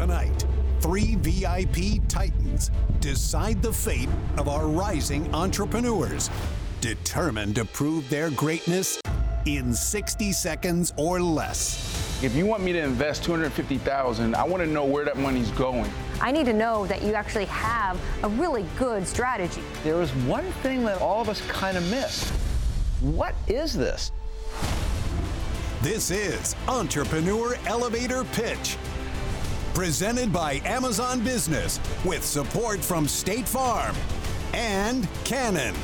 Tonight, three VIP titans decide the fate of our rising entrepreneurs, determined to prove their greatness in 60 seconds or less. If you want me to invest 250,000, I want to know where that money's going. I need to know that you actually have a really good strategy. There is one thing that all of us kind of missed. What is this? This is Entrepreneur Elevator Pitch. Presented by Amazon Business with support from State Farm and Canon.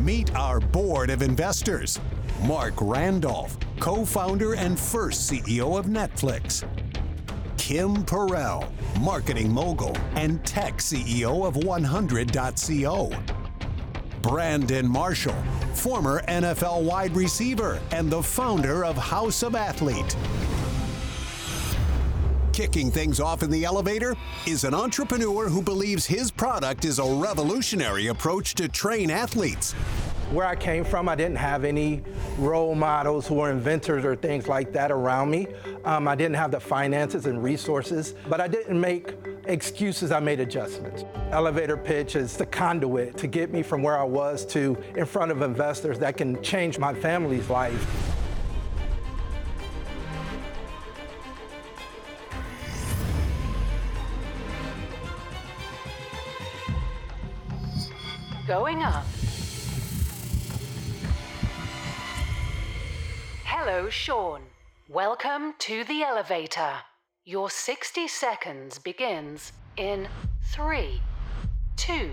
Meet our board of investors Marc Randolph, co founder and first CEO of Netflix. Kim Perell, marketing mogul and tech CEO of 100.co. Brandon Marshall, former NFL wide receiver and the founder of House of Athlete. Kicking things off in the elevator is an entrepreneur who believes his product is a revolutionary approach to train athletes. Where I came from, I didn't have any role models who were inventors or things like that around me. Um, I didn't have the finances and resources, but I didn't make excuses, I made adjustments. Elevator pitch is the conduit to get me from where I was to in front of investors that can change my family's life. Sean. Welcome to the elevator. Your 60 seconds begins in three, two,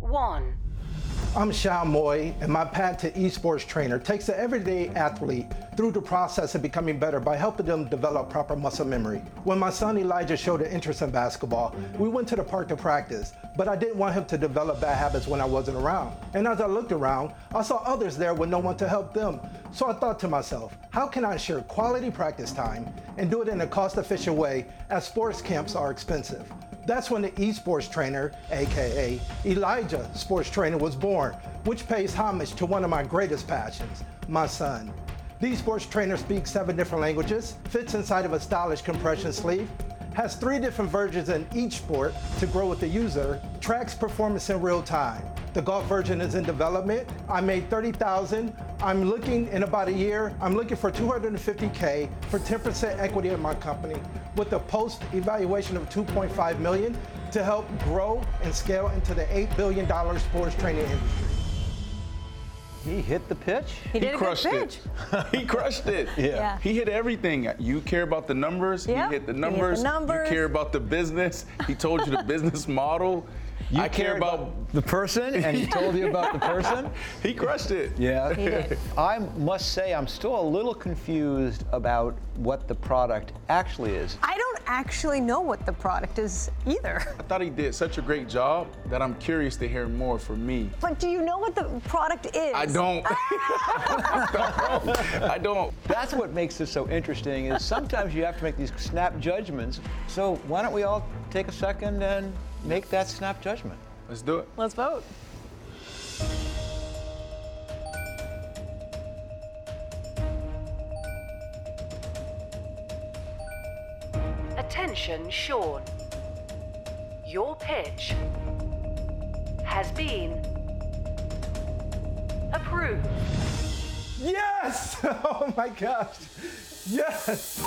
one. I'm Sean Moy, and my path to esports trainer takes the everyday athlete through the process of becoming better by helping them develop proper muscle memory. When my son Elijah showed an interest in basketball, we went to the park to practice, but I didn't want him to develop bad habits when I wasn't around. And as I looked around, I saw others there with no one to help them. So I thought to myself, how can I ensure quality practice time and do it in a cost efficient way as sports camps are expensive? That's when the esports trainer, aka Elijah Sports Trainer, was born, which pays homage to one of my greatest passions, my son. The esports trainer speaks seven different languages, fits inside of a stylish compression sleeve, has three different versions in each sport to grow with the user, tracks performance in real time. The golf version is in development. I made 30,000. I'm looking in about a year, I'm looking for 250K for 10% equity in my company with a post evaluation of 2.5 million to help grow and scale into the $8 billion sports training industry. He hit the pitch. He did a good crushed pitch. it. he crushed it. Yeah. He hit everything. You care about the numbers. Yep. He hit the He hit the numbers. numbers. You care about the business. He told you the business model. You I care cared about. the person, and he told you about the person. He crushed it. Yeah. He did. I must say, I'm still a little confused about what the product actually is. I don't actually know what the product is either. I thought he did such a great job that I'm curious to hear more from me. But do you know what the product is? I don't. Ah. I don't. That's what makes this so interesting. Is sometimes you have to make these snap judgments. So why don't we all take a second and make that snap judgment? Let's do it. Let's vote. Attention, Sean. Your pitch has been approved. Yes! Oh my gosh! Yes!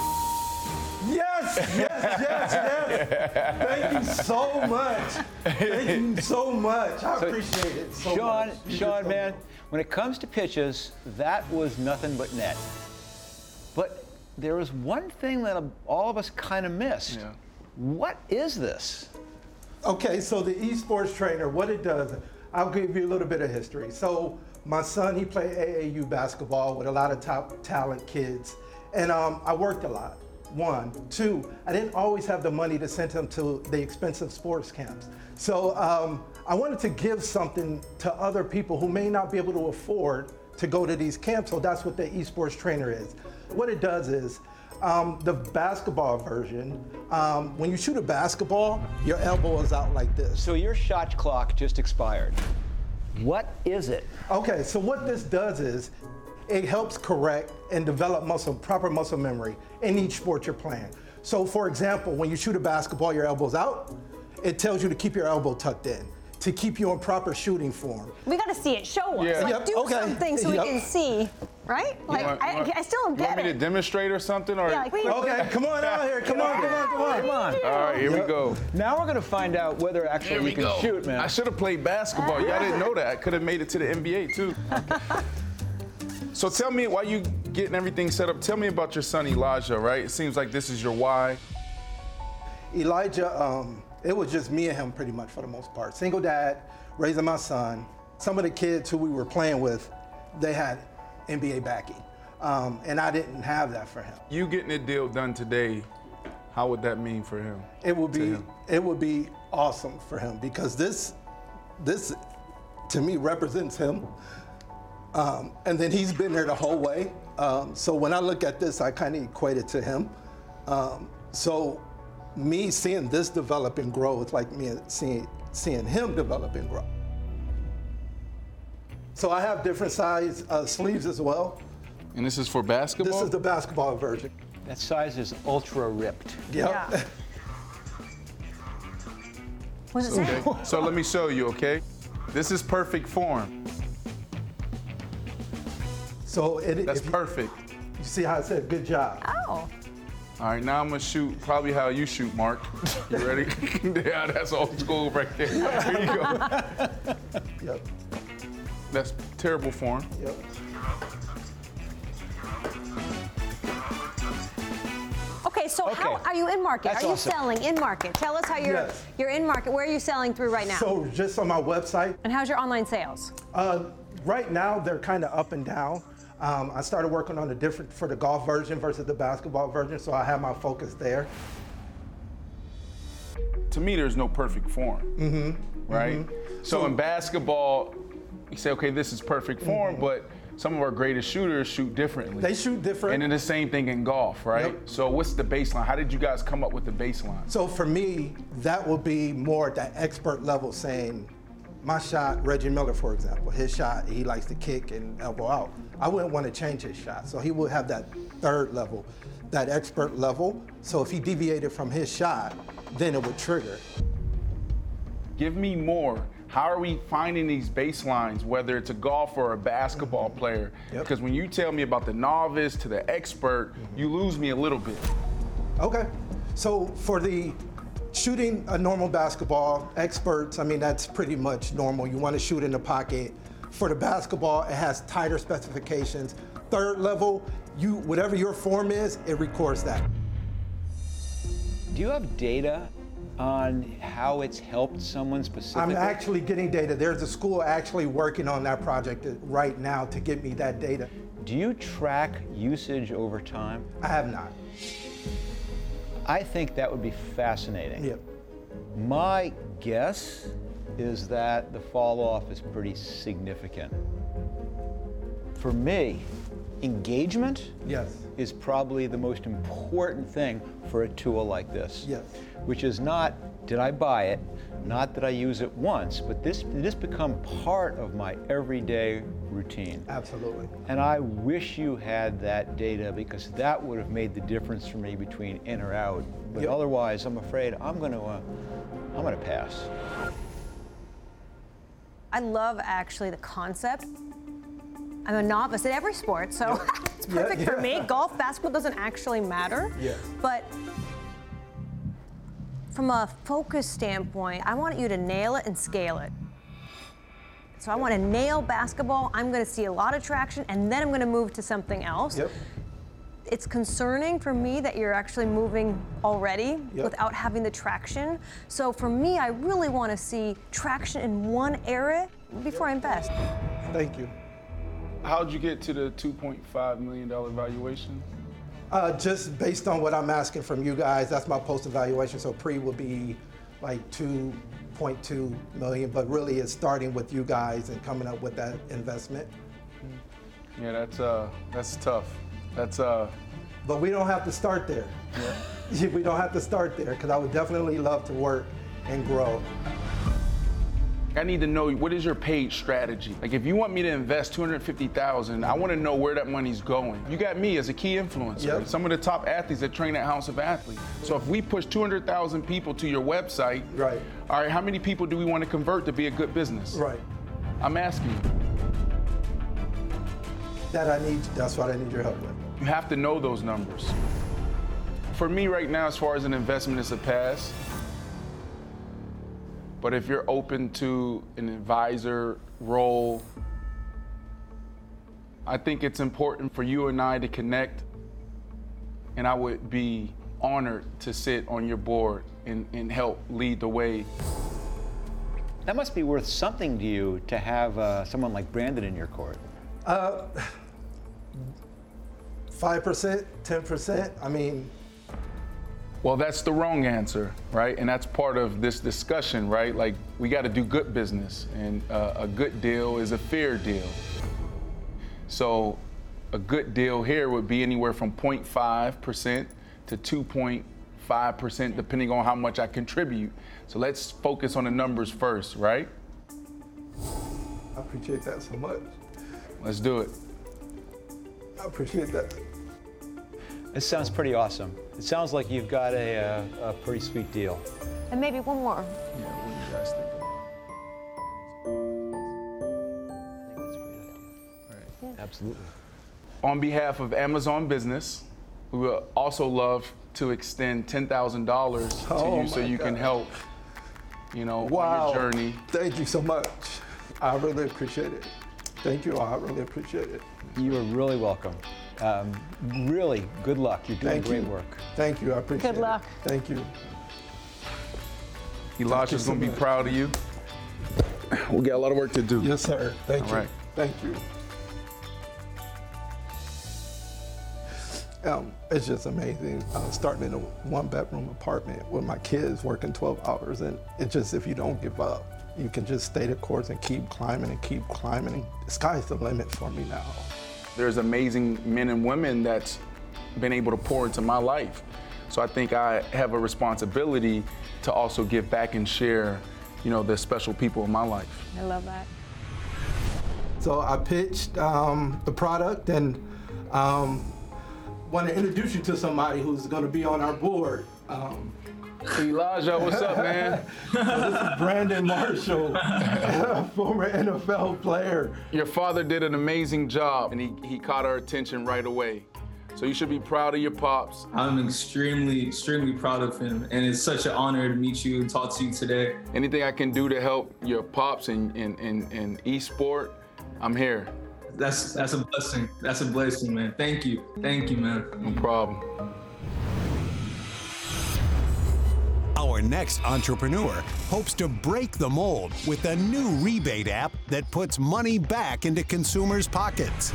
Yes, yes, yes, yes. Thank you so much. Thank you so much. I appreciate it so Sean, much. You did Sean, so man, much. when it comes to pitches, that was nothing but net. But there was one thing that all of us kind of missed. Yeah. What is this? Okay, so the esports trainer, what it does, I'll give you a little bit of history. So my son, he played AAU basketball with a lot of top talent kids, and um, I worked a lot. One, two, I didn't always have the money to send him to the expensive sports camps. So um, I wanted to give something to other people who may not be able to afford to go to these camps. So that's what the esports trainer is. What it does is um, the basketball version, um, when you shoot a basketball, your elbow is out like this. So your shot clock just expired. What is it? Okay, so what this does is it helps correct and develop muscle, proper muscle memory in each sport you're playing. So for example, when you shoot a basketball, your elbow's out, it tells you to keep your elbow tucked in, to keep you in proper shooting form. We got to see it. Show us. Yeah. Like, Yep, do okay. something so Yep. we can see. Right? Like, want- I, want- I still don't You want get me to demonstrate or something? Or Yeah, like. Okay, come on out here, come on, come on, come on. Come on. all right, here we go. Now we're going to find out whether actually Here you we can go. shoot, man. I should have played basketball. Y'all didn't know that. I could have made it to the NBA too. so tell me, while you getting everything set up, tell me about your son Elijah. Right? It seems like this is your why. Elijah, um, it was just me and him pretty much for the most part. Single dad, raising my son. Some of the kids who we were playing with, they had NBA backing. Um, and I didn't have that for him. You getting a deal done today, how would that mean for him? It would be it would be awesome for him because this this to me represents him. Um, and then he's been there the whole way. Um, so when I look at this, I kind of equate it to him. Um, so me seeing this develop and grow, it's like me seeing seeing him develop and grow. So I have different size uh, sleeves as well. And this is for basketball. This is the basketball version. that size is ultra ripped. Yep. Yeah. What's it say? so let me show you, okay? This is perfect form. so it, That's you, perfect. you see how I said good job. Oh. All right, now I'm gonna shoot probably how you shoot, Marc. You ready? yeah, that's old school right there. Here you go. Yep. That's terrible form. Yep. Okay, so how are you in market? That's are you awesome. selling in market? Tell us how you're Yes. you're in market. Where are you selling through right now? So just on my website, and how's your online sales? uh, right now they're kind of up and down. Um, I started working on the different for the golf version versus the basketball version, so I have my focus there. To me, there's no perfect form. Mm-hmm. Right? So, in basketball, you say, okay, this is perfect form, mm-hmm. but some of our greatest shooters shoot differently. They shoot different. and then the same thing in golf, right? Yep. So what's the baseline? How did you guys come up with the baseline? So for me, that will be more at that expert level saying, my shot, Reggie Miller, for example, his shot, he likes to kick and elbow out. I wouldn't want to change his shot. So he would have that third level, that expert level. So if he deviated from his shot, then it would trigger. Give me more. How are we finding these baselines, whether it's a golfer or a basketball mm-hmm. player? Yep. Because when you tell me about the novice to the expert, mm-hmm. you lose me a little bit. Okay. So for the shooting a normal basketball, experts, I mean, that's pretty much normal. You want to shoot in the pocket. For the basketball, it has tighter specifications. Third level, you whatever your form is, it records that. Do you have data on how it's helped someone specifically? I'm actually getting data. There's a school actually working on that project right now to get me that data. Do you track usage over time? I have not. I think that would be fascinating. Yep. My guess is that the fall off is pretty significant. For me, engagement Yes. is probably the most important thing for a tool like this. Yes. Which is not, did I buy it? Not that I use it once, but this this become part of my everyday routine. Absolutely. And I wish you had that data because that would have made the difference for me between in or out. But Yep. otherwise, I'm afraid I'm going to uh, I'm going to pass. I love actually the concept. I'm a novice at every sport, so it's Yeah, perfect for me. Golf, basketball doesn't actually matter. Yeah. But from a focus standpoint, I want you to nail it and scale it. So I want to nail basketball. I'm going to see a lot of traction, and then I'm going to move to something else. Yep. It's concerning for me that you're actually moving already Yep. without having the traction. So for me, I really want to see traction in one area before I invest. Thank you. How'd you get to the $2.5 million valuation? Uh, just based on what I'm asking from you guys, that's my post evaluation. So pre would be like 2.2 million, but really it's starting with you guys and coming up with that investment. Yeah, that's uh, that's tough. That's uh, But we don't have to start there. we don't have to start there because I would definitely love to work and grow. I need to know what is your page strategy. Like if you want me to invest 250,000, I want to know where that money's going. You got me as a key influencer. Yep. Some of the top athletes that train at House of Athlete. So if we push 200,000 people to your website, Right. All right, how many people do we want to convert to be a good business? Right. I'm asking you. That I need, that's what I need your help with. You have to know those numbers. For me right now, as far as an investment, it's a pass. But if you're open to an advisor role, I think it's important for you and I to connect. And I would be honored to sit on your board and, and help lead the way. That must be worth something to you to have uh, someone like Brandon in your court. Five percent, ten percent. I mean, Well, that's the wrong answer, right? And that's part of this discussion, right? Like, we got to do good business, and uh, a good deal is a fair deal. So, a good deal here would be anywhere from 0.5% to 2.5%, depending on how much I contribute. So, let's focus on the numbers first, right? I appreciate that so much. Let's do it. I appreciate that. This sounds pretty awesome. It sounds like you've got a, uh, a pretty sweet deal. And maybe one more. Yeah, what do you guys think of Absolutely. On behalf of Amazon Business, we would also love to extend $10,000 to Oh you so my you can help, you know, Wow. on your journey. Thank you so much. I really appreciate it. Thank you. I really appreciate it. You are really welcome. Um, really, good luck. You're doing Thank great you. work. Thank you. I appreciate it. Good it. luck. Thank you. Elijah's so gonna be proud of you. We got a lot of work to do. Yes, sir. Thank All you. right. Thank you. Um, it's just amazing uh, starting in a one bedroom apartment with my kids working 12 hours. And it's just if you don't give up, you can just stay the course and keep climbing and keep climbing. The sky's the limit for me now. There's amazing men and women that's been able to pour into my life. So I think I have a responsibility to also give back and share, you know, the special people in my life. I love that. So I pitched um, the product and um, want to introduce you to somebody who's going to be on our board. Um, Elijah, what's up, man? Well, this is Brandon Marshall, former NFL player. Your father did an amazing job and he, he caught our attention right away. So you should be proud of your pops. I'm extremely, extremely proud of him, and it's such an honor to meet you and talk to you today. Anything I can do to help your pops in, in, in, in e-sport, I'm here. That's that's a blessing. That's a blessing, man. Thank you, thank you, man. No problem. Our next entrepreneur hopes to break the mold with a new rebate app that puts money back into consumers' pockets.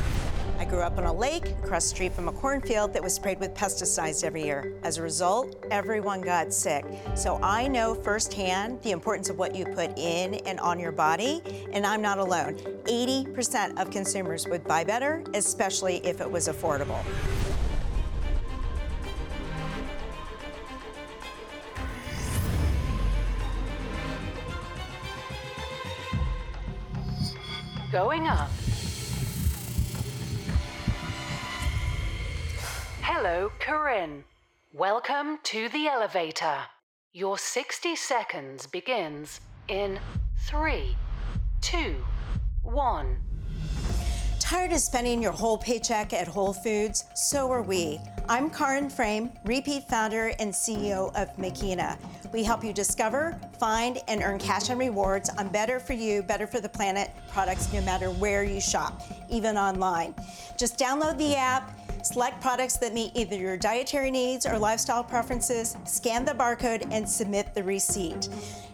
I grew up on a lake across the street from a cornfield that was sprayed with pesticides every year. As a result, everyone got sick. So I know firsthand the importance of what you put in and on your body, and I'm not alone. 80% of consumers would buy better, especially if it was affordable. Going up. Hello, Corinne. Welcome to the elevator. Your 60 seconds begins in three, two, one. Tired of spending your whole paycheck at Whole Foods? So are we. I'm Karin Frame, repeat founder and CEO of Makeena. We help you discover, find, and earn cash and rewards on better for you, better for the planet products no matter where you shop, even online. Just download the app, select products that meet either your dietary needs or lifestyle preferences, scan the barcode, and submit the receipt.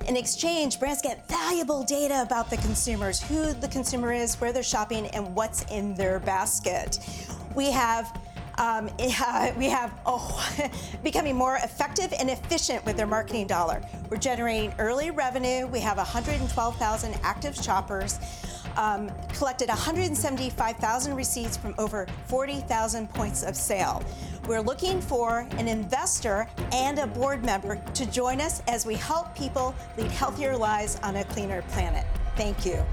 In exchange, brands get valuable data about the consumers, who the consumer is, where they're shopping, and what's in their basket. We have um, we have oh, becoming more effective and efficient with their marketing dollar. We're generating early revenue. We have 112,000 active shoppers, um, collected 175,000 receipts from over 40,000 points of sale. We're looking for an investor and a board member to join us as we help people lead healthier lives on a cleaner planet. Thank you.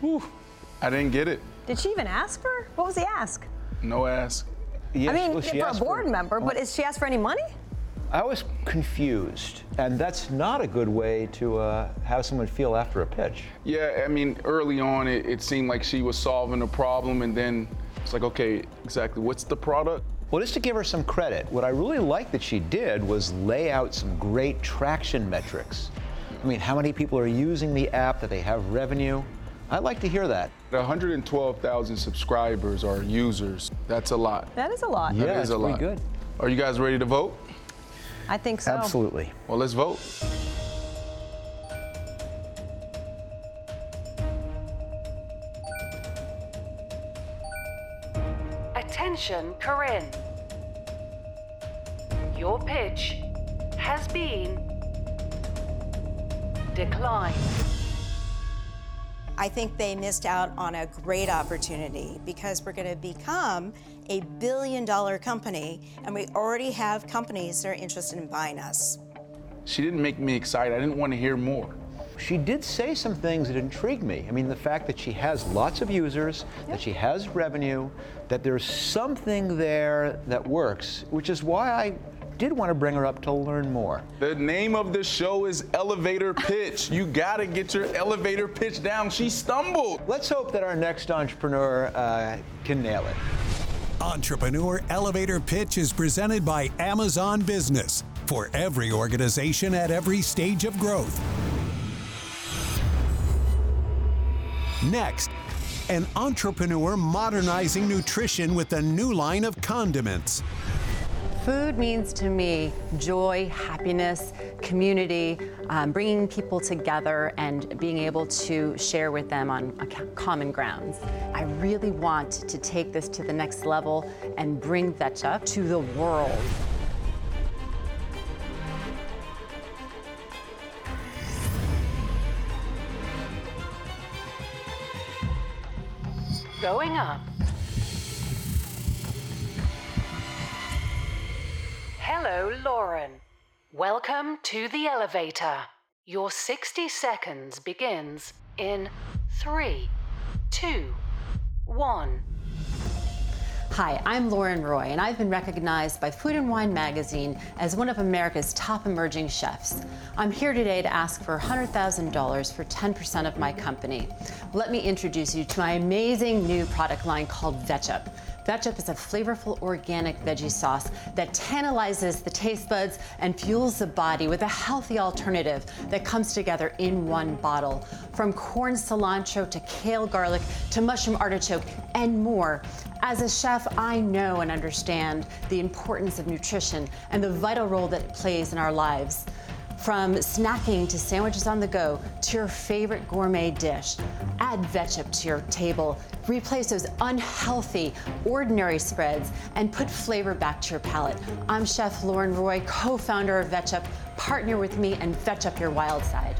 Whew, I didn't get it. Did she even ask for? What was the ask? No ask. Yes, I mean, well, she for a asked board member, but is she asked for any money? I was confused, and that's not a good way to uh, have someone feel after a pitch. Yeah, I mean, early on, it, it seemed like she was solving a problem, and then it's like, okay, exactly, what's the product? Well, just to give her some credit, what I really liked that she did was lay out some great traction metrics. I mean, how many people are using the app, that they have revenue? I'd like to hear that. 112,000 subscribers are users. That's a lot. That is a lot. Yeah, That is a lot. good. Are you guys ready to vote? I think so. Absolutely. Well, let's vote. Attention, Corinne. Your pitch has been declined. I think they missed out on a great opportunity because we're going to become a billion dollar company and we already have companies that are interested in buying us. She didn't make me excited. I didn't want to hear more. She did say some things that intrigued me. I mean, the fact that she has lots of users, that she has revenue, that there's something there that works, which is why I did want to bring her up to learn more. The name of the show is Elevator Pitch. You gotta get your elevator pitch down. She stumbled. Let's hope that our next entrepreneur uh, can nail it. Entrepreneur Elevator Pitch is presented by Amazon Business for every organization at every stage of growth. Next, an entrepreneur modernizing nutrition with a new line of condiments. Food means to me joy, happiness, community, um, bringing people together and being able to share with them on common grounds. I really want to take this to the next level and bring Vetcha to the world. Going up. Hello, Lauren. Welcome to the elevator. Your 60 seconds begins in three, two, one. Hi, I'm Lauren Roy, and I've been recognized by Food and Wine magazine as one of America's top emerging chefs. I'm here today to ask for $100,000 for 10% of my company. Let me introduce you to my amazing new product line called Vetchup. Vetchup is a flavorful organic veggie sauce that tantalizes the taste buds and fuels the body with a healthy alternative that comes together in one bottle. From corn cilantro to kale garlic to mushroom artichoke and more. As a chef, I know and understand the importance of nutrition and the vital role that it plays in our lives. From snacking to sandwiches on the go to your favorite gourmet dish, add Vetchup to your table. Replace those unhealthy, ordinary spreads and put flavor back to your palate. I'm Chef Lauren Roy, co founder of Vetchup. Partner with me and Vetch up your wild side.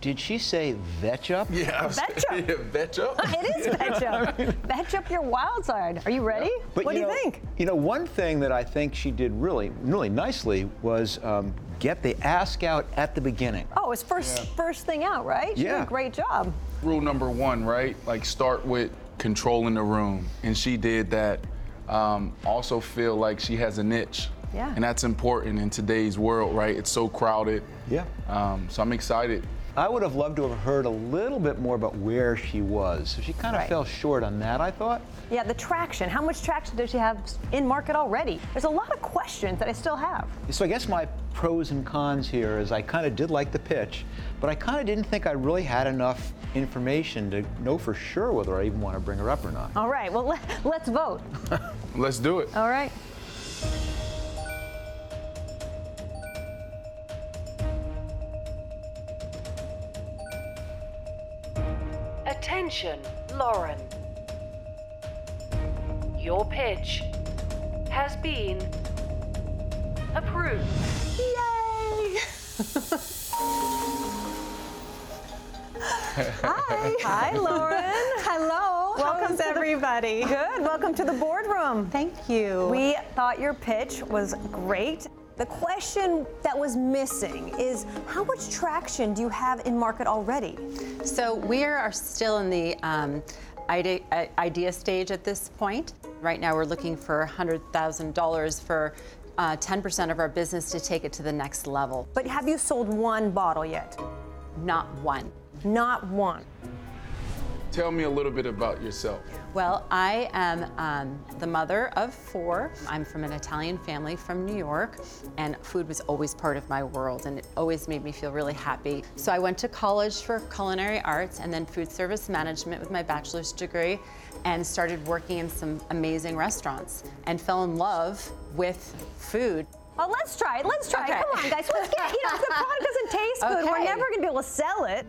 Did she say vetchup? Yeah. Vetchup. yeah, Vetchup. It is vetchup. vetchup your wild side. Are you ready? But what do you think? You know, one thing that I think she did really, really nicely was um, get the ask out at the beginning. Oh, it's first first thing out, right? She did Yeah. a great job. Rule number one, right? Like start with controlling the room, and she did that. Um, also feel like she has a niche. Yeah. And that's important in today's world, right? It's so crowded. Yeah. Um, so I'm excited. I would have loved to have heard a little bit more about where she was. So she kind of Right. fell short on that, I thought. Yeah, the traction. How much traction does she have in market already? There's a lot of questions that I still have. So I guess my pros and cons here is I kind of did like the pitch, but I kind of didn't think I really had enough information to know for sure whether I even want to bring her up or not. All right, well, let, let's vote. Let's do it. All right. Attention, Lauren. Your pitch has been approved. Yay! Hi. Hi, Lauren. Hello. Welcome How's everybody? Good. Welcome to the boardroom. Thank you. We thought your pitch was great. The question that was missing is how much traction do you have in market already? So we are still in the um, idea, uh, idea stage at this point. Right now, we're looking for $100,000 for uh, 10% of our business to take it to the next level. But have you sold one bottle yet? Not one. Not one. Tell me a little bit about yourself. Well, I am um, the mother of four. I'm from an Italian family from New York, and food was always part of my world, and it always made me feel really happy. So I went to college for culinary arts and then food service management with my bachelor's degree, and started working in some amazing restaurants, and fell in love with food. Oh, let's try it. Let's try Okay. it. Come on, guys. Let's get, you know, if the product doesn't taste good, we're never going to be able to sell it.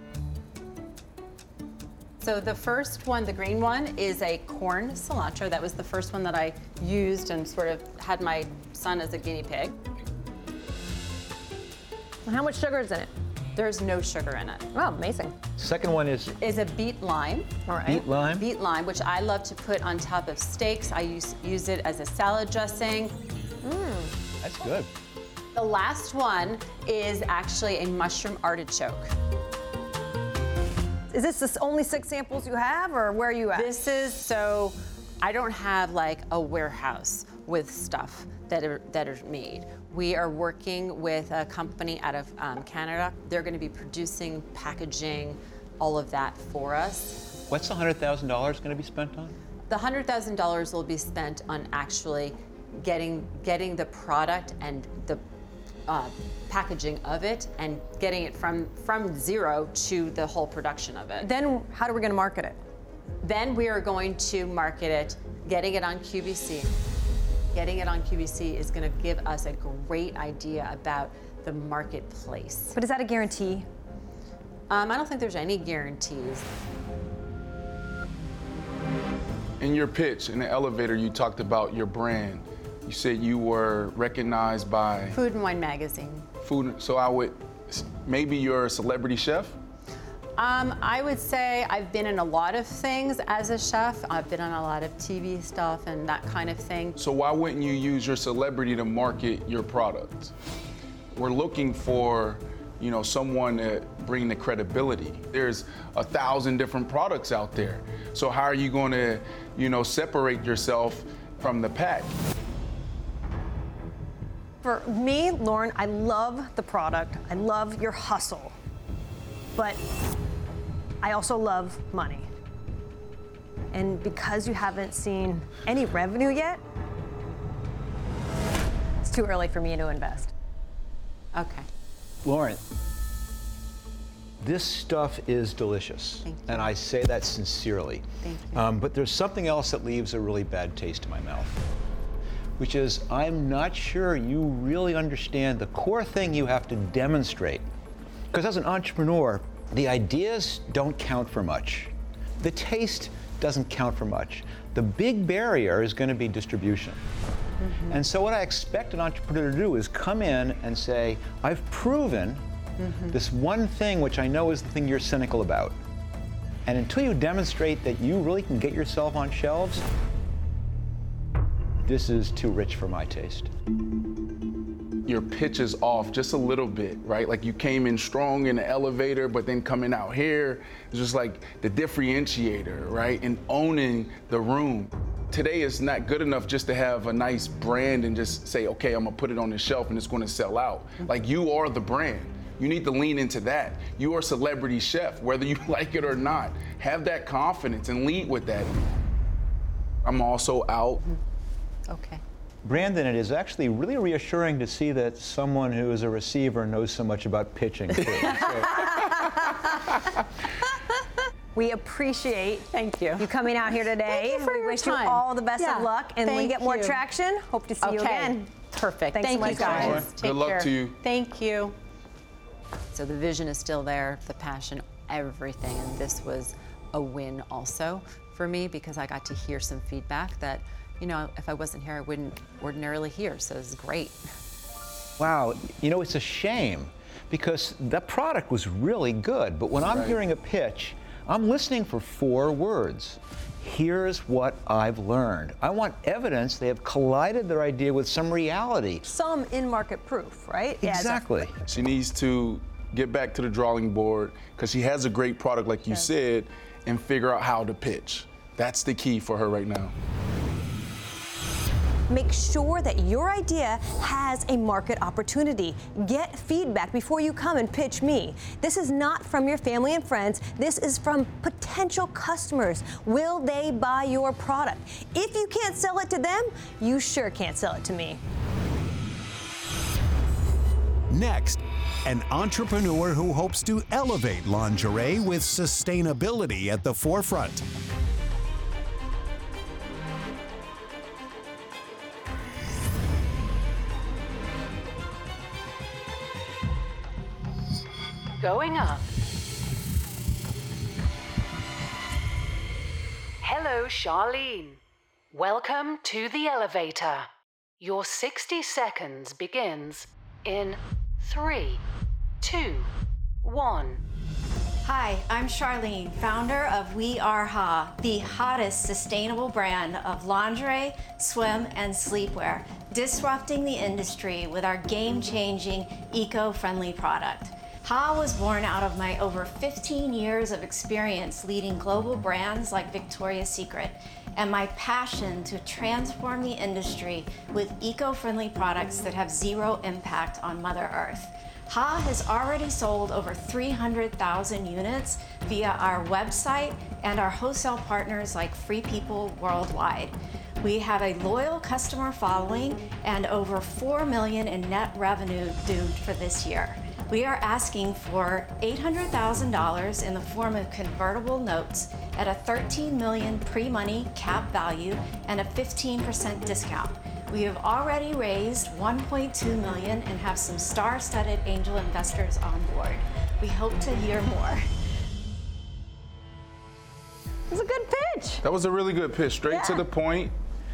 So the first one, the green one, is a corn cilantro. That was the first one that I used and sort of had my son as a guinea pig. How much sugar is in it? There's no sugar in it. Oh, amazing. Second one is Is a beet lime. All right. beet lime. Beet lime, which I love to put on top of steaks. I use, use it as a salad dressing. Mmm. That's good. The last one is actually a mushroom artichoke. Is this the only six samples you have, or where are you at? This is so I don't have like a warehouse with stuff that are that are made. We are working with a company out of um, Canada. They're going to be producing, packaging, all of that for us. What's the hundred thousand dollars going to be spent on? The hundred thousand dollars will be spent on actually getting getting the product and the uh, packaging of it and getting it from from zero to the whole production of it. then how are we going to market it? Then we are going to market it, getting it on QVC. Getting it on QVC is going to give us a great idea about the marketplace. But is that a guarantee? Um, I don't think there's any guarantees. In your pitch, in the elevator, you talked about your brand. You said you were recognized by Food and Wine Magazine. food. So I would, maybe you're a celebrity chef? Um, I would say I've been in a lot of things as a chef. I've been on a lot of TV stuff and that kind of thing. So why wouldn't you use your celebrity to market your product? We're looking for, you know, someone to bring the credibility. There's a thousand different products out there. So how are you going to, you know, separate yourself from the pack? For me, Lauren, I love the product. I love your hustle. But I also love money. And because you haven't seen any revenue yet, it's too early for me to invest. Okay. Lauren, this stuff is delicious. Thank you. And I say that sincerely. Thank you. Um, but there's something else that leaves a really bad taste in my mouth, which is I'm not sure you really understand the core thing you have to demonstrate. Because as an entrepreneur, the ideas don't count for much. The taste doesn't count for much. The big barrier is going to be distribution. Mm-hmm. And so, what I expect an entrepreneur to do is come in and say, I've proven mm-hmm. this one thing which I know is the thing you're cynical about. And until you demonstrate that you really can get yourself on shelves, this is too rich for my taste. Your pitch is off just a little bit, right? Like you came in strong in the elevator, but then coming out here is just like the differentiator, right? And owning the room. Today is not good enough just to have a nice brand and just say, okay, I'm gonna put it on the shelf and it's gonna sell out. Like you are the brand. You need to lean into that. You are a celebrity chef, whether you like it or not. Have that confidence and lead with that. I'm also out. Okay. Brandon, it is actually really reassuring to see that someone who is a receiver knows so much about pitching, too. So- We appreciate Thank you. you coming out here today. Thank you for we your wish time. you all the best Yeah, of luck. And when we get more you. traction, hope to see okay. you again. Perfect. Thanks so Thank much, you guys. Lauren. Good Take luck care. to you. Thank you. So the vision is still there, the passion, everything, and this was a win also for me because I got to hear some feedback that, you know, if I wasn't here, I wouldn't ordinarily hear. So it's great. Wow, you know, it's a shame because that product was really good, but when I'm hearing a pitch, I'm listening for four words. Here's what I've learned. I want evidence they have collided their idea with some reality. Some in market proof, right? Yeah, Exactly. She needs to get back to the drawing board because she has a great product, like you said, and figure out how to pitch. That's the key for her right now. Make sure that your idea has a market opportunity. Get feedback before you come and pitch me. This is not from your family and friends. This is from potential customers. Will they buy your product? If you can't sell it to them, you sure can't sell it to me. Next, an entrepreneur who hopes to elevate lingerie with sustainability at the forefront. Going up. Hello, Charlene. Welcome to the elevator. Your 60 seconds begins in three, two, one. Hi, I'm Charlene, founder of We Are Ha, the hottest sustainable brand of lingerie, swim, and sleepwear, disrupting the industry with our game changing, eco friendly product. Ha was born out of my over 15 years of experience leading global brands like Victoria's Secret and my passion to transform the industry with eco friendly products that have zero impact on Mother Earth. Ha has already sold over 300,000 units via our website and our wholesale partners like Free People Worldwide. We have a loyal customer following and over 4 million in net revenue due for this year. We are asking for $800,000 in the form of convertible notes at a 13 million pre-money cap value and a 15% discount. We have already raised 1.2 million and have some star-studded angel investors on board. We hope to hear more. It was a good pitch. That was a really good pitch, straight to the point,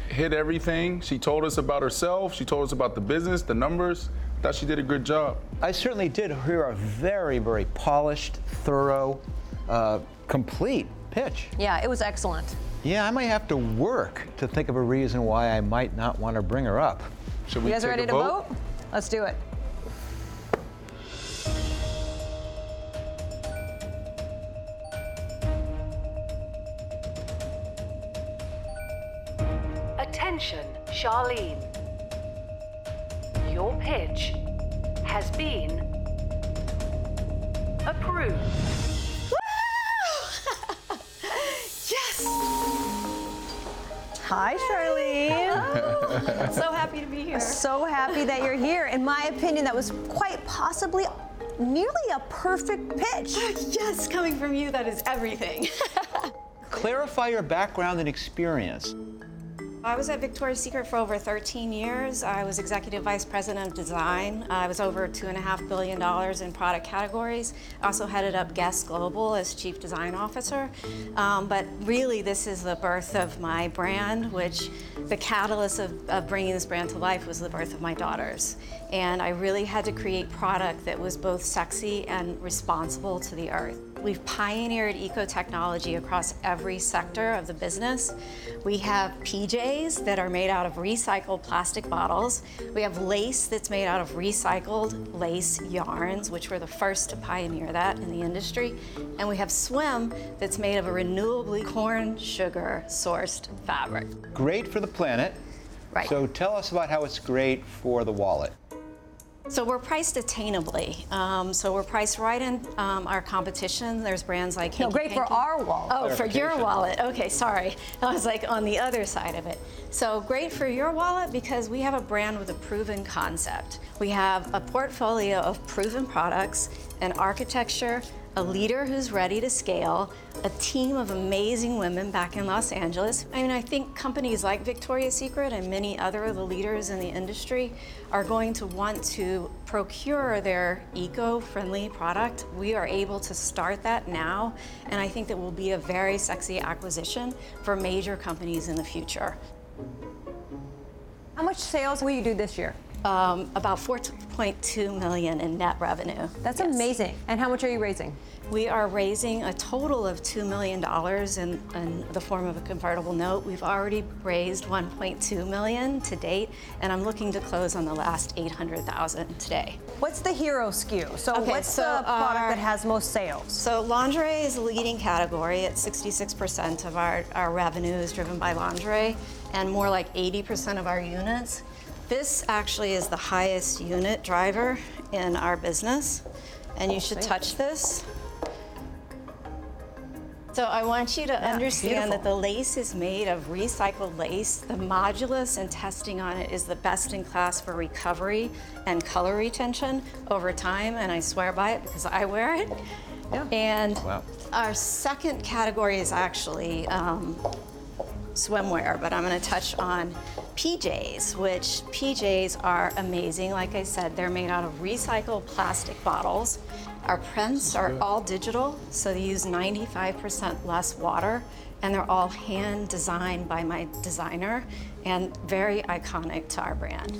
hit everything. She told us about herself, she told us about the business, the numbers. Thought she did a good job. I certainly did hear a very, very polished, thorough, uh, complete pitch. Yeah, it was excellent. Yeah, I might have to work to think of a reason why I might not want to bring her up. Should we You guys take ready a to vote? vote? Let's do it. Attention, Charlene. Your pitch has been approved. Woo! Yes! Hi, Charlene. so happy to be here. so happy that you're here. In my opinion, that was quite possibly nearly a perfect pitch. Yes, coming from you, that is everything. Clarify your background and experience. I was at Victoria's Secret for over 13 years. I was executive vice president of design. I was over $2.5 billion in product categories. Also headed up Guess Global as chief design officer. Um, but really, this is the birth of my brand, which the catalyst of, of bringing this brand to life was the birth of my daughters. And I really had to create product that was both sexy and responsible to the earth. We've pioneered eco technology across every sector of the business. We have PJs that are made out of recycled plastic bottles. We have lace that's made out of recycled lace yarns, which were the first to pioneer that in the industry. And we have swim that's made of a renewably corn sugar sourced fabric. Great for the planet. Right. So tell us about how it's great for the wallet. So we're priced attainably. Um, so we're priced right in um, our competition. There's brands like No, Hanky great for our wallet. Oh, for your wallet. Okay, sorry. I was like on the other side of it. So great for your wallet because we have a brand with a proven concept. We have a portfolio of proven products, an architecture, a leader who's ready to scale, a team of amazing women back in Los Angeles. I mean, I think companies like Victoria's Secret and many other of the leaders in the industry are going to want to procure their eco-friendly product. We are able to start that now, and I think that will be a very sexy acquisition for major companies in the future. How much sales will you do this year? Um, about 4.2 million in net revenue. That's Yes. amazing. And how much are you raising? We are raising a total of $2 million in, in, the form of a convertible note. We've already raised 1.2 million to date, and I'm looking to close on the last 800,000 today. What's the hero SKU? So Okay, what's so the product our- that has most sales? So lingerie is a leading category at 66% of our, our revenue is driven by lingerie, and more like 80% of our units. This actually is the highest unit driver in our business, and you should touch this. So I want you to understand that the lace is made of recycled lace. The modulus and testing on it is the best in class for recovery and color retention over time, and I swear by it because I wear it. And our second category is actually um, swimwear, but I'm going to touch on PJs, which PJs are amazing. Like I said, they're made out of recycled plastic bottles. Our prints are all digital, so they use 95% less water, and they're all hand designed by my designer and very iconic to our brand.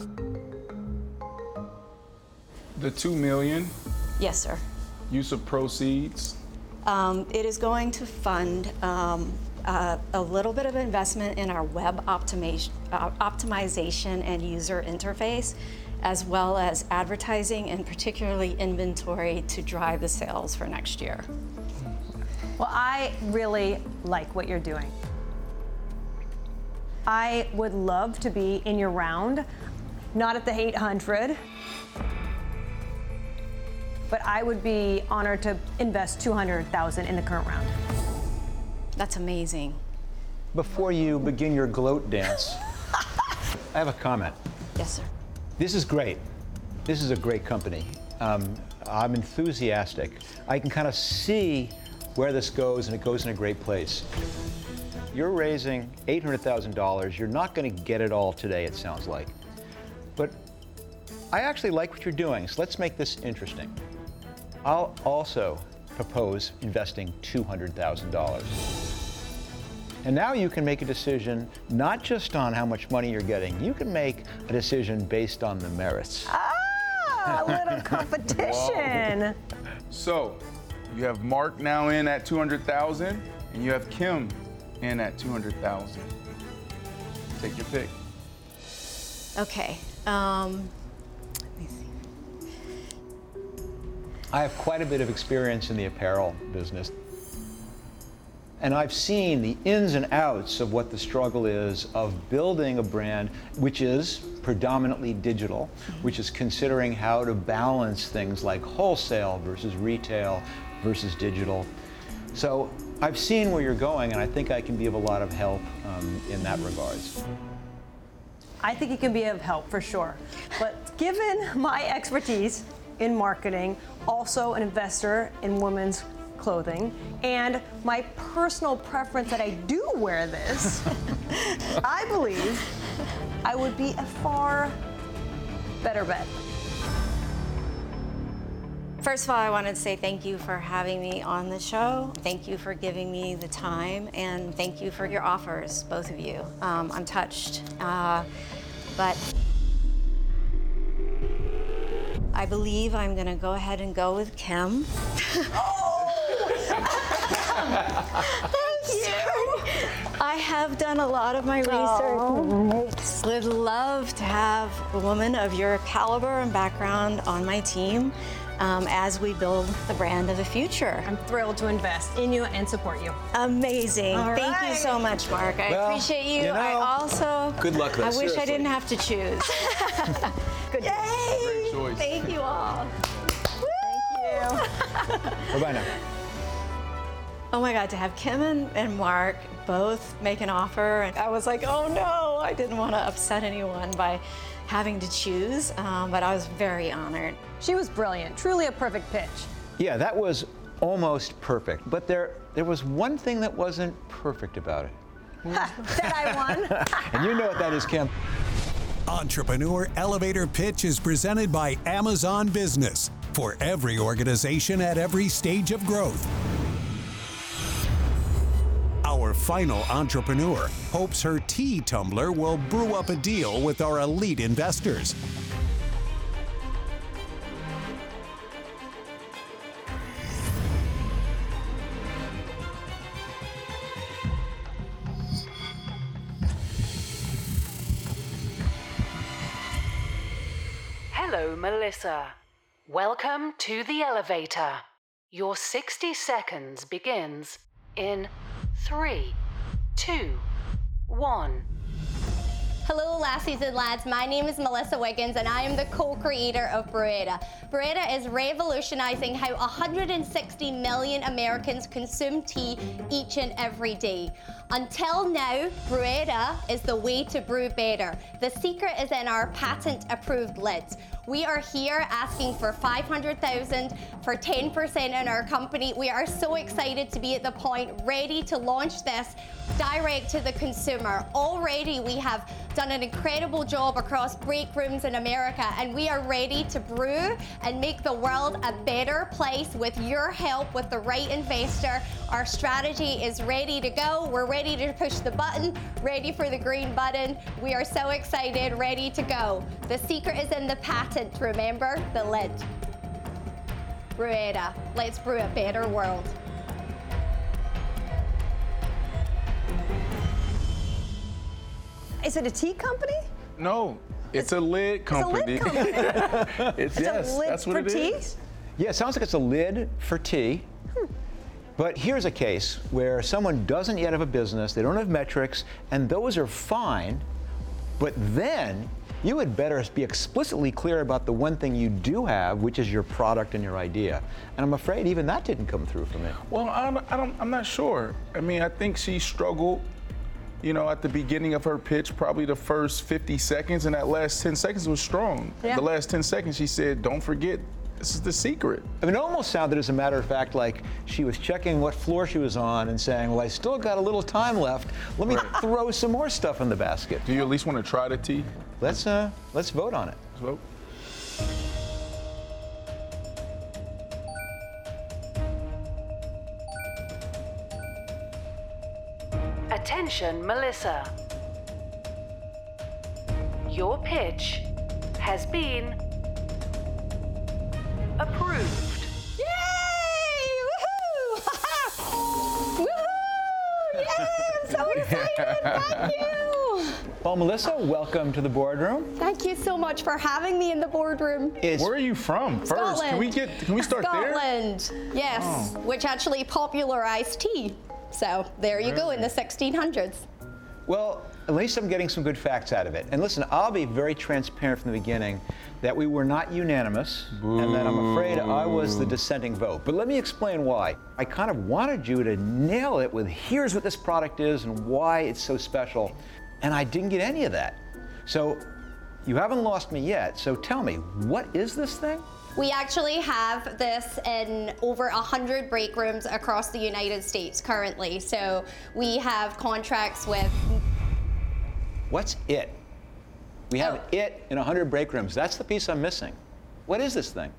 The two million Yes, sir. use of proceeds. Um, it is going to fund um, uh, a little bit of investment in our web uh, optimization and user interface, as well as advertising and particularly inventory to drive the sales for next year. Well, I really like what you're doing. I would love to be in your round, not at the 800, but I would be honored to invest 200,000 in the current round. That's amazing. Before you begin your gloat dance, I have a comment. Yes, sir. This is great. This is a great company. Um, I'm enthusiastic. I can kind of see where this goes, and it goes in a great place. You're raising $800,000. You're not going to get it all today, it sounds like. But I actually like what you're doing, so let's make this interesting. I'll also propose investing $200,000. And now you can make a decision not just on how much money you're getting, you can make a decision based on the merits. Ah, a little competition. So, you have Marc now in at 200,000 and you have Kim in at 200,000. Take your pick. Okay. Um, let me see. I have quite a bit of experience in the apparel business. And I've seen the ins and outs of what the struggle is of building a brand which is predominantly digital, which is considering how to balance things like wholesale versus retail versus digital. So I've seen where you're going, and I think I can be of a lot of help um, in that regards. I think it can be of help for sure. But given my expertise in marketing, also an investor in women's clothing, and my personal preference that I do wear this, I believe I would be a far better bet. First of all, I wanted to say thank you for having me on the show. Thank you for giving me the time, and thank you for your offers, both of you. Um, I'm touched. Uh, but I believe I'm going to go ahead and go with Kim. Thank you. I have done a lot of my research. Would love to have a woman of your caliber and background on my team um, as we build the brand of the future. I'm thrilled to invest in you and support you. Amazing. All Thank you so much, Marc. I Well, appreciate you. you I also. good luck though, I wish I didn't have to choose. Good. Yay! Great choice. Thank you all. Thank you. Bye-bye now. Oh my God, to have Kim and, and Marc both make an offer, and I was like, oh no, I didn't want to upset anyone by having to choose, um, but I was very honored. She was brilliant, truly a perfect pitch. Yeah, that was almost perfect, but there, there was one thing that wasn't perfect about it. that I won. And you know what that is, Kim. Entrepreneur Elevator Pitch is presented by Amazon Business for every organization at every stage of growth. Our final entrepreneur hopes her tea tumbler will brew up a deal with our elite investors. Hello, Melissa. Welcome to the elevator. Your 60 seconds begins in three, two, one. Hello, lassies and lads. My name is Melissa Wiggins, and I am the co creator of Brewera. Brewera is revolutionizing how 160 million Americans consume tea each and every day. Until now, Brewera is the way to brew better. The secret is in our patent approved lids. We are here asking for 500,000 for 10% in our company. We are so excited to be at the point ready to launch this direct to the consumer. Already we have done an incredible job across break rooms in America and we are ready to brew and make the world a better place with your help with the right investor. Our strategy is ready to go. We're ready to push the button, ready for the green button. We are so excited, ready to go. The secret is in the patent, remember? The lid. Brewera, let's brew a better world. Is it a tea company? No, it's a lid company. It's a lid company. it's It's yes, a lid that's what for it tea? is. Yeah, it sounds like it's a lid for tea. Hmm. But here's a case where someone doesn't yet have a business, they don't have metrics, and those are fine. But then you had better be explicitly clear about the one thing you do have, which is your product and your idea. And I'm afraid even that didn't come through for me. Well, I don't, I don't, I'm not sure. I mean, I think she struggled, you know, at the beginning of her pitch, probably the first 50 seconds, and that last 10 seconds was strong. Yeah. The last 10 seconds, she said, don't forget, this is the secret. I mean, it almost sounded, as a matter of fact, like she was checking what floor she was on and saying, Well, I still got a little time left. Let me throw some more stuff in the basket. Do you at least want to try the tea? Let's uh, let's vote on it. Let's vote. Attention, Melissa. Your pitch has been Thank you! Well, Melissa, welcome to the boardroom. Thank you so much for having me in the boardroom. Where are you from? First, can we get? Can we start there? Scotland, yes, Oh. which actually popularized tea. So there you go in the 1600s. Well, at least I'm getting some good facts out of it. And listen, I'll be very transparent from the beginning that we were not unanimous and that I'm afraid I was the dissenting vote. But let me explain why. I kind of wanted you to nail it with here's what this product is and why it's so special. And I didn't get any of that. So you haven't lost me yet. So tell me, what is this thing? We actually have this in over 100 break rooms across the United States currently. So we have contracts with What's it? We have it in 100 break rooms. That's the piece I'm missing. What is this thing?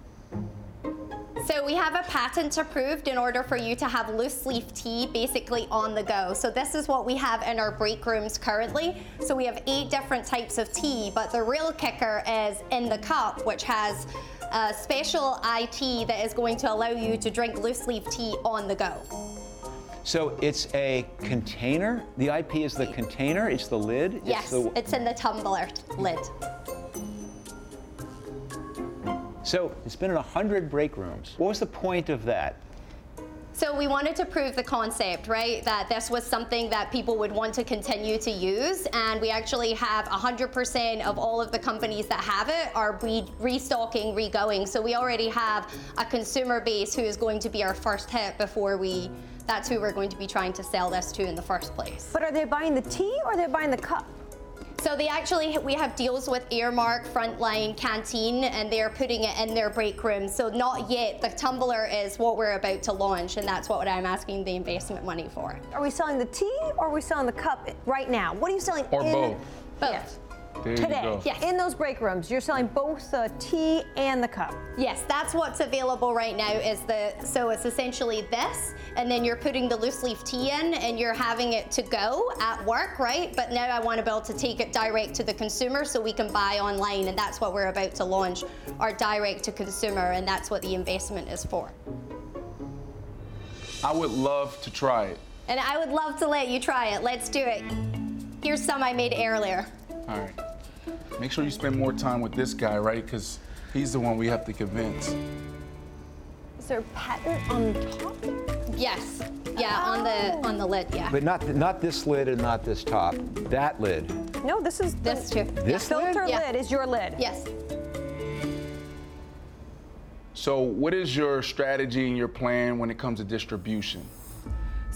So we have a patent approved in order for you to have loose leaf tea basically on the go. So this is what we have in our break rooms currently. So we have eight different types of tea, but the real kicker is in the cup, which has a special IT that is going to allow you to drink loose leaf tea on the go. So it's a container. The IP is the container. It's the lid. It's Yes, the- it's in the tumbler lid. so it's been in a hundred break rooms. What was the point of that? So we wanted to prove the concept, right? That this was something that people would want to continue to use, and we actually have 100% of all of the companies that have it are re- restocking, regoing. So we already have a consumer base who is going to be our first hit before we. That's who we're going to be trying to sell this to in the first place. But are they buying the tea or are they buying the cup? So they actually we have deals with Aramark, Frontline, Canteen, and they're putting it in their break room. So not yet. The tumbler is what we're about to launch, and that's what I'm asking the investment money for. Are we selling the tea or are we selling the cup right now? What are you selling? Or in both. Both. There Today, go. Yes. in those break rooms, you're selling both the tea and the cup. Yes, that's what's available right now. Is the so it's essentially this, and then you're putting the loose leaf tea in, and you're having it to go at work, right? But now I want to be able to take it direct to the consumer, so we can buy online, and that's what we're about to launch, our direct to consumer, and that's what the investment is for. I would love to try it. And I would love to let you try it. Let's do it. Here's some I made earlier. All right. Make sure you spend more time with this guy, right? Because He's the one we have to convince. Is there a patent on the top? Yes. Yeah, on the oh. on the lid. Yeah. But not, not this lid and not this top. That lid. No, this is This too. This filter lid? Yeah. lid is your lid. Yes. So, what is your strategy and your plan when it comes to distribution?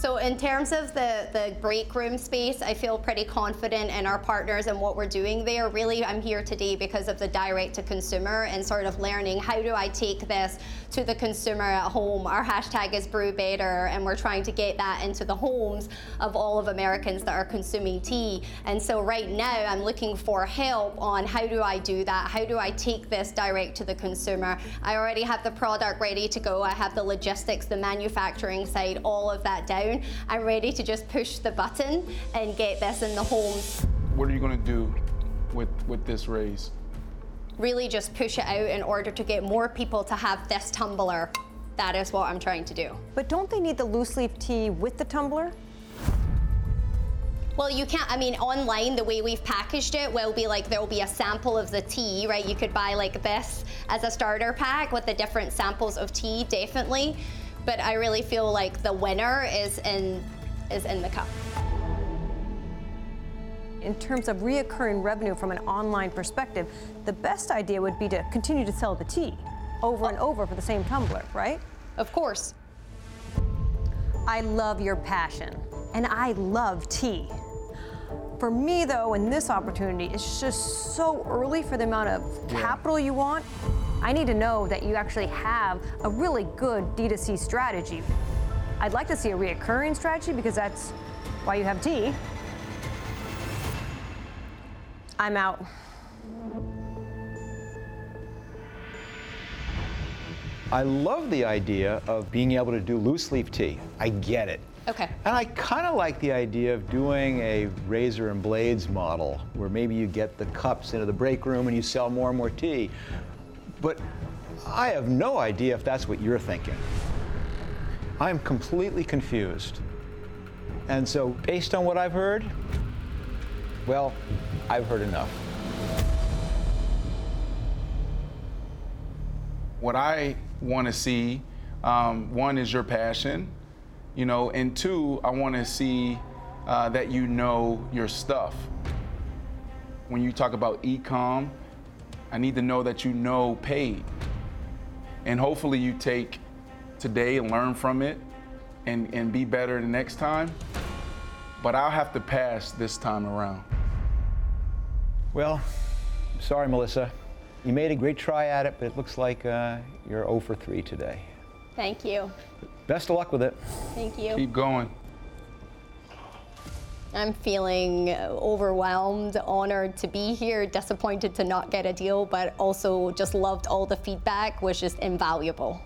So in terms of the, the break room space, I feel pretty confident in our partners and what we're doing there. Really, I'm here today because of the direct to consumer and sort of learning how do I take this to the consumer at home. Our hashtag is brew better and we're trying to get that into the homes of all of Americans that are consuming tea. And so right now I'm looking for help on how do I do that? How do I take this direct to the consumer? I already have the product ready to go. I have the logistics, the manufacturing side, all of that down. I'm ready to just push the button and get this in the homes. What are you going to do with, with this raise? Really just push it out in order to get more people to have this tumbler. That is what I'm trying to do. But don't they need the loose leaf tea with the tumbler? Well, you can't, I mean, online, the way we've packaged it will be like there'll be a sample of the tea, right? You could buy like this as a starter pack with the different samples of tea, definitely. But I really feel like the winner is in is in the cup. In terms of reoccurring revenue from an online perspective, the best idea would be to continue to sell the tea over and over for the same tumbler, right? Of course. I love your passion, and I love tea. For me, though, in this opportunity, it's just so early for the amount of capital you want. I need to know that you actually have a really good D2C strategy. I'd like to see a reoccurring strategy because that's why you have tea. I'm out. I love the idea of being able to do loose leaf tea. I get it. Okay. And I kind of like the idea of doing a razor and blades model where maybe you get the cups into the break room and you sell more and more tea. But I have no idea if that's what you're thinking. I'm completely confused. And so, based on what I've heard, well, I've heard enough. What I want to see, um, one is your passion, you know, and two, I want to see uh, that you know your stuff. When you talk about e-com, I need to know that you know paid. And hopefully you take today and learn from it and, and be better the next time. But I'll have to pass this time around. Well, sorry, Melissa. You made a great try at it, but it looks like uh, you're 0 for 3 today. Thank you. Best of luck with it. Thank you. Keep going. I'm feeling overwhelmed, honored to be here, disappointed to not get a deal, but also just loved all the feedback, was just invaluable.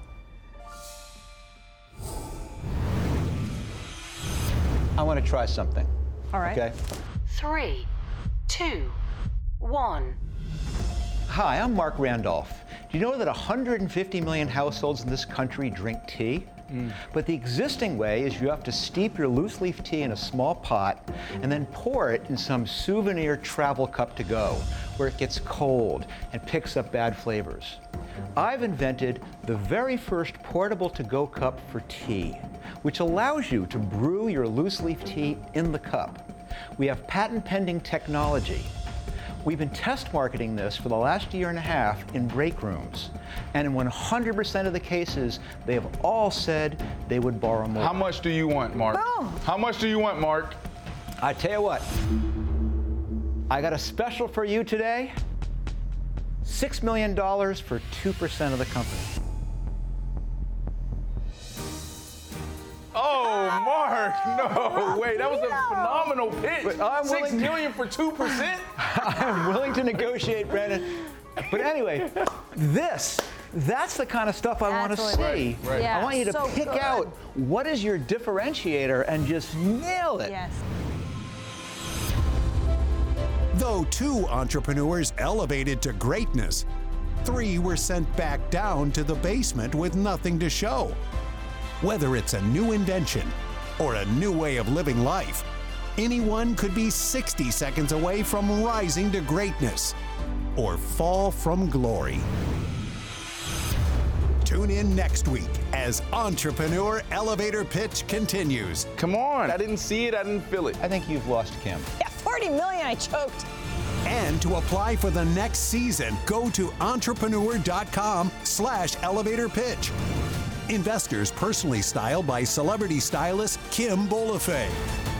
I want to try something. All right. Okay. Three, two, one. Hi, I'm Marc Randolph. Do you know that 150 million households in this country drink tea? Mm. But the existing way is you have to steep your loose leaf tea in a small pot and then pour it in some souvenir travel cup to go, where it gets cold and picks up bad flavors. I've invented the very first portable to go cup for tea, which allows you to brew your loose leaf tea in the cup. We have patent pending technology We've been test marketing this for the last year and a half in break rooms. And in 100% of the cases, they have all said they would borrow more. How much do you want, Marc? Oh. How much do you want, Marc? I tell you what, I got a special for you today $6 million for 2% of the company. Oh, Marc, no, wait, that was a phenomenal pitch. But I'm Six willing to- million for 2%? I'm willing to negotiate, Brandon. But anyway, this, that's the kind of stuff I want to That's what- see. Right, right. Yeah, I want you to so pick good. out what is your differentiator and just nail it. Yes. Though two entrepreneurs elevated to greatness, three were sent back down to the basement with nothing to show. Whether it's a new invention or a new way of living life, anyone could be 60 seconds away from rising to greatness or fall from glory. Tune in next week as Entrepreneur Elevator Pitch continues. Come on. I didn't see it, I didn't feel it. I think you've lost Kim. Yeah, 40 million, I choked. And to apply for the next season, go to entrepreneur.com slash elevator pitch. Investors personally styled by celebrity stylist Kim Bolafay.